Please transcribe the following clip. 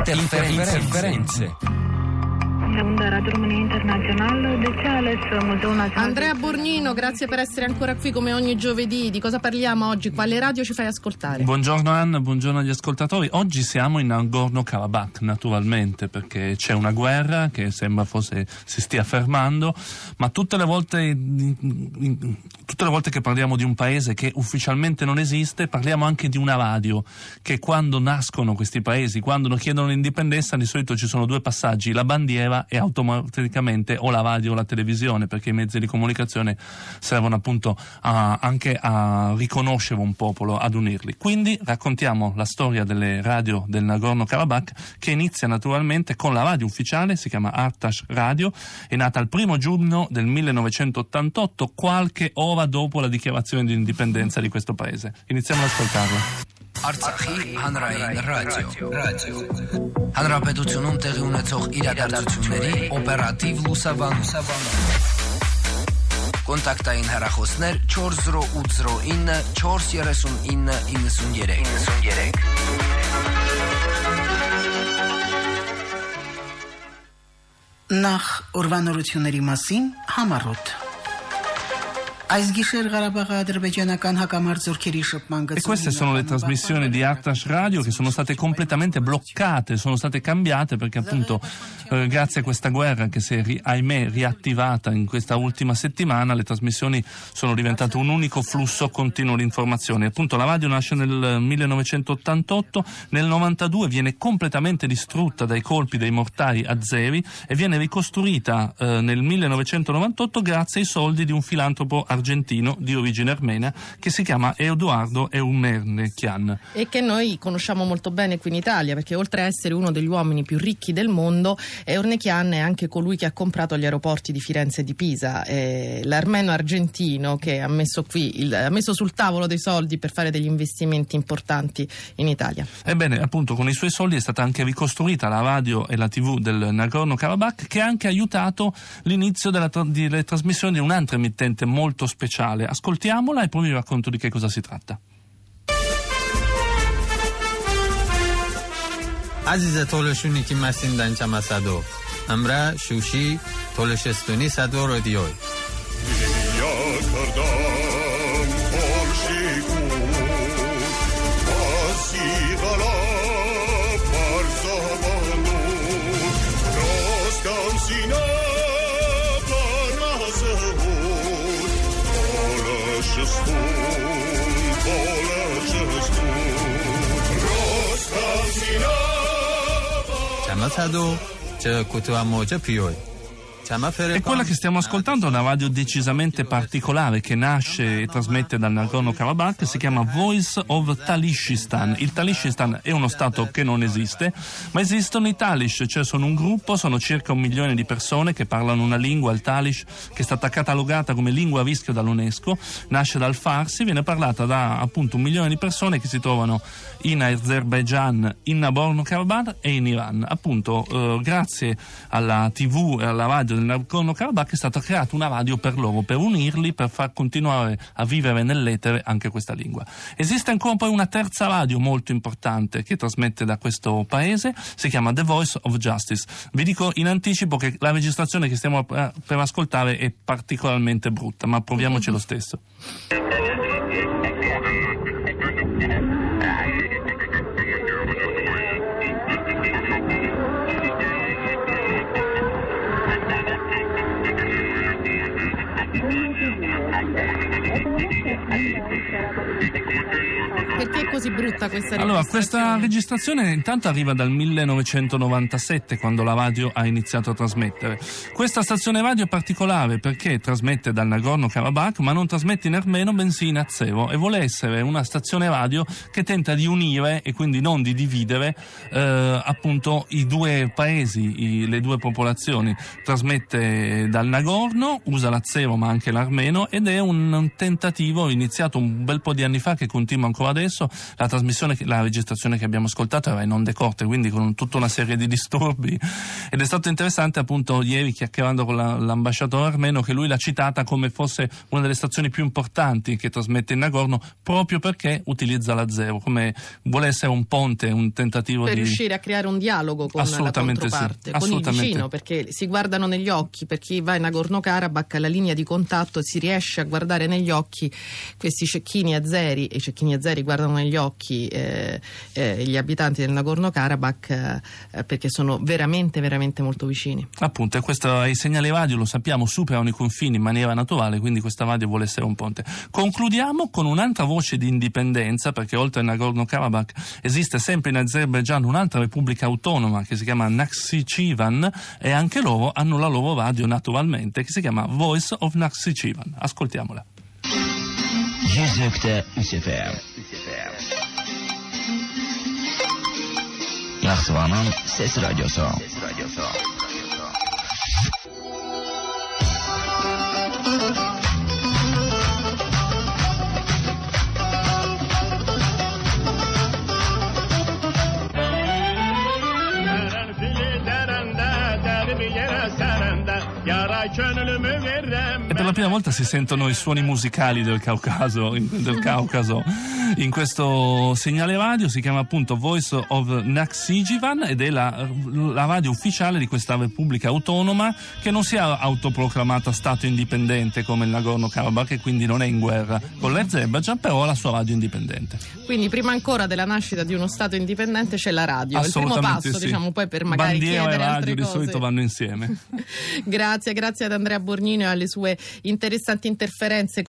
Interferenze. Interferenze. Andrea Borgnino, grazie per essere ancora qui come ogni giovedì. Di cosa parliamo oggi? Quale radio ci fai ascoltare? Buongiorno Anna, buongiorno agli ascoltatori. Oggi siamo in Nagorno-Karabakh, naturalmente, perché c'è una guerra che sembra forse si stia fermando, ma tutte le volte, tutte le volte che parliamo di un paese che ufficialmente non esiste, parliamo anche di una radio, che quando nascono questi paesi, quando chiedono l'indipendenza, di solito ci sono due passaggi, la bandiera e automaticamente o la radio o la televisione, perché i mezzi di comunicazione servono appunto a, anche a riconoscere un popolo, ad unirli. Quindi raccontiamo la storia delle radio del Nagorno-Karabakh che inizia naturalmente con la radio ufficiale, si chiama Artash Radio, è nata il primo giugno del 1988, qualche ora dopo la dichiarazione di indipendenza di questo paese. Iniziamo ad ascoltarla. Արցախի հանրային ռադիո, ռադիո։ Հանրապետությունում տեղի ունեցող իրադարձությունների օպերատիվ լուսաբանում։ Կոնտակտային հեռախոսներ 40809 439 93 Նախ ուրվանորությունների մասին համառոտ E queste sono le trasmissioni di Artash Radio che sono state completamente bloccate, sono state cambiate perché appunto eh, grazie a questa guerra che si è ahimè riattivata in questa ultima settimana le trasmissioni sono diventate un unico flusso continuo di informazioni. Appunto la radio nasce nel 1988, nel 92 viene completamente distrutta dai colpi dei mortali azeri e viene ricostruita eh, nel 1998 grazie ai soldi di un filantropo argentino argentino di origine armena che si chiama Edoardo Eumernechian. E che noi conosciamo molto bene qui in Italia perché oltre a essere uno degli uomini più ricchi del mondo, Eumernechian è anche colui che ha comprato gli aeroporti di Firenze e di Pisa. È l'armeno argentino che ha messo, qui, il, ha messo sul tavolo dei soldi per fare degli investimenti importanti in Italia. Ebbene, appunto, con i suoi soldi è stata anche ricostruita la radio e la tv del Nagorno-Karabakh che ha anche aiutato l'inizio della, delle trasmissioni di un'altra emittente molto speciale. Ascoltiamola e poi vi racconto di che cosa si tratta. عزیز تولشونی که مسین دنچه مسدو امره شوشی تولشستونی صدو رادیوی قیمت هدو چه کتو هم موجه پیوی. E quella che stiamo ascoltando è una radio decisamente particolare che nasce e trasmette dal Nagorno-Karabakh, si chiama Voice of Talishistan. Il Talishistan è uno stato che non esiste, ma esistono i Talish, cioè sono un gruppo, sono circa un milione di persone che parlano una lingua, il Talish, che è stata catalogata come lingua a rischio dall'UNESCO, nasce dal Farsi, viene parlata da appunto un milione di persone che si trovano in Azerbaijan, in Nagorno-Karabakh e in Iran. Appunto, eh, grazie alla TV e alla radio del Nagorno-Karabakh è stata creata una radio per loro, per unirli, per far continuare a vivere nell'etere anche questa lingua. Esiste ancora poi una terza radio molto importante che trasmette da questo paese, si chiama The Voice of Justice. Vi dico in anticipo che la registrazione che stiamo per ascoltare è particolarmente brutta, ma proviamoci lo stesso. Gracias. Perché è così brutta questa registrazione? Allora, questa registrazione intanto arriva dal 1997, quando la radio ha iniziato a trasmettere. Questa stazione radio è particolare perché trasmette dal Nagorno-Karabakh, ma non trasmette in armeno, bensì in azevo, e vuole essere una stazione radio che tenta di unire e quindi non di dividere eh, appunto i due paesi, i, le due popolazioni. Trasmette dal Nagorno, usa l'azevo ma anche l'armeno ed è un, un tentativo iniziato un bel po' di anni fa che continua ancora adesso la trasmissione, la registrazione che abbiamo ascoltato era in onde corte, quindi con tutta una serie di disturbi. Ed è stato interessante appunto ieri chiacchierando con la, l'ambasciatore armeno che lui l'ha citata come fosse una delle stazioni più importanti che trasmette in Nagorno proprio perché utilizza la zero, come vuole essere un ponte, un tentativo per di... riuscire a creare un dialogo con la controparte, sì, con il vicino, perché si guardano negli occhi, per chi va in Nagorno-Karabakh la linea di contatto si riesce a guardare negli occhi questi cecchini azeri e i cecchini azeri guardano negli occhi eh, eh, gli abitanti del Nagorno-Karabakh eh, perché sono veramente veramente molto vicini. Appunto, e questo, i segnali radio lo sappiamo superano i confini in maniera naturale, quindi questa radio vuole essere un ponte. Concludiamo con un'altra voce di indipendenza perché oltre a Nagorno-Karabakh esiste sempre in Azerbaijan un'altra repubblica autonoma che si chiama Nakhchivan e anche loro hanno la loro radio naturalmente che si chiama Voice of Nakhchivan. Ascoltiamola. Yüzlükte Üsefer. Naxçıvanın Ses Radiosu. Ses Radiosu. Dərəndə, dərəndə, dərəndə, dərəndə, E per la prima volta si sentono i suoni musicali del Caucaso, del Caucaso. in questo segnale radio, si chiama appunto Voice of Naxigivan ed è la, la, radio ufficiale di questa repubblica autonoma che non si è autoproclamata stato indipendente come il Nagorno-Karabakh e quindi non è in guerra con l'Azerbaijan, però ha la sua radio indipendente. Quindi prima ancora della nascita di uno stato indipendente c'è la radio, il primo passo sì. diciamo poi per magari Bandiera chiedere e radio di solito vanno insieme. grazie, grazie ad Andrea Bornino e alle sue interessanti interferenze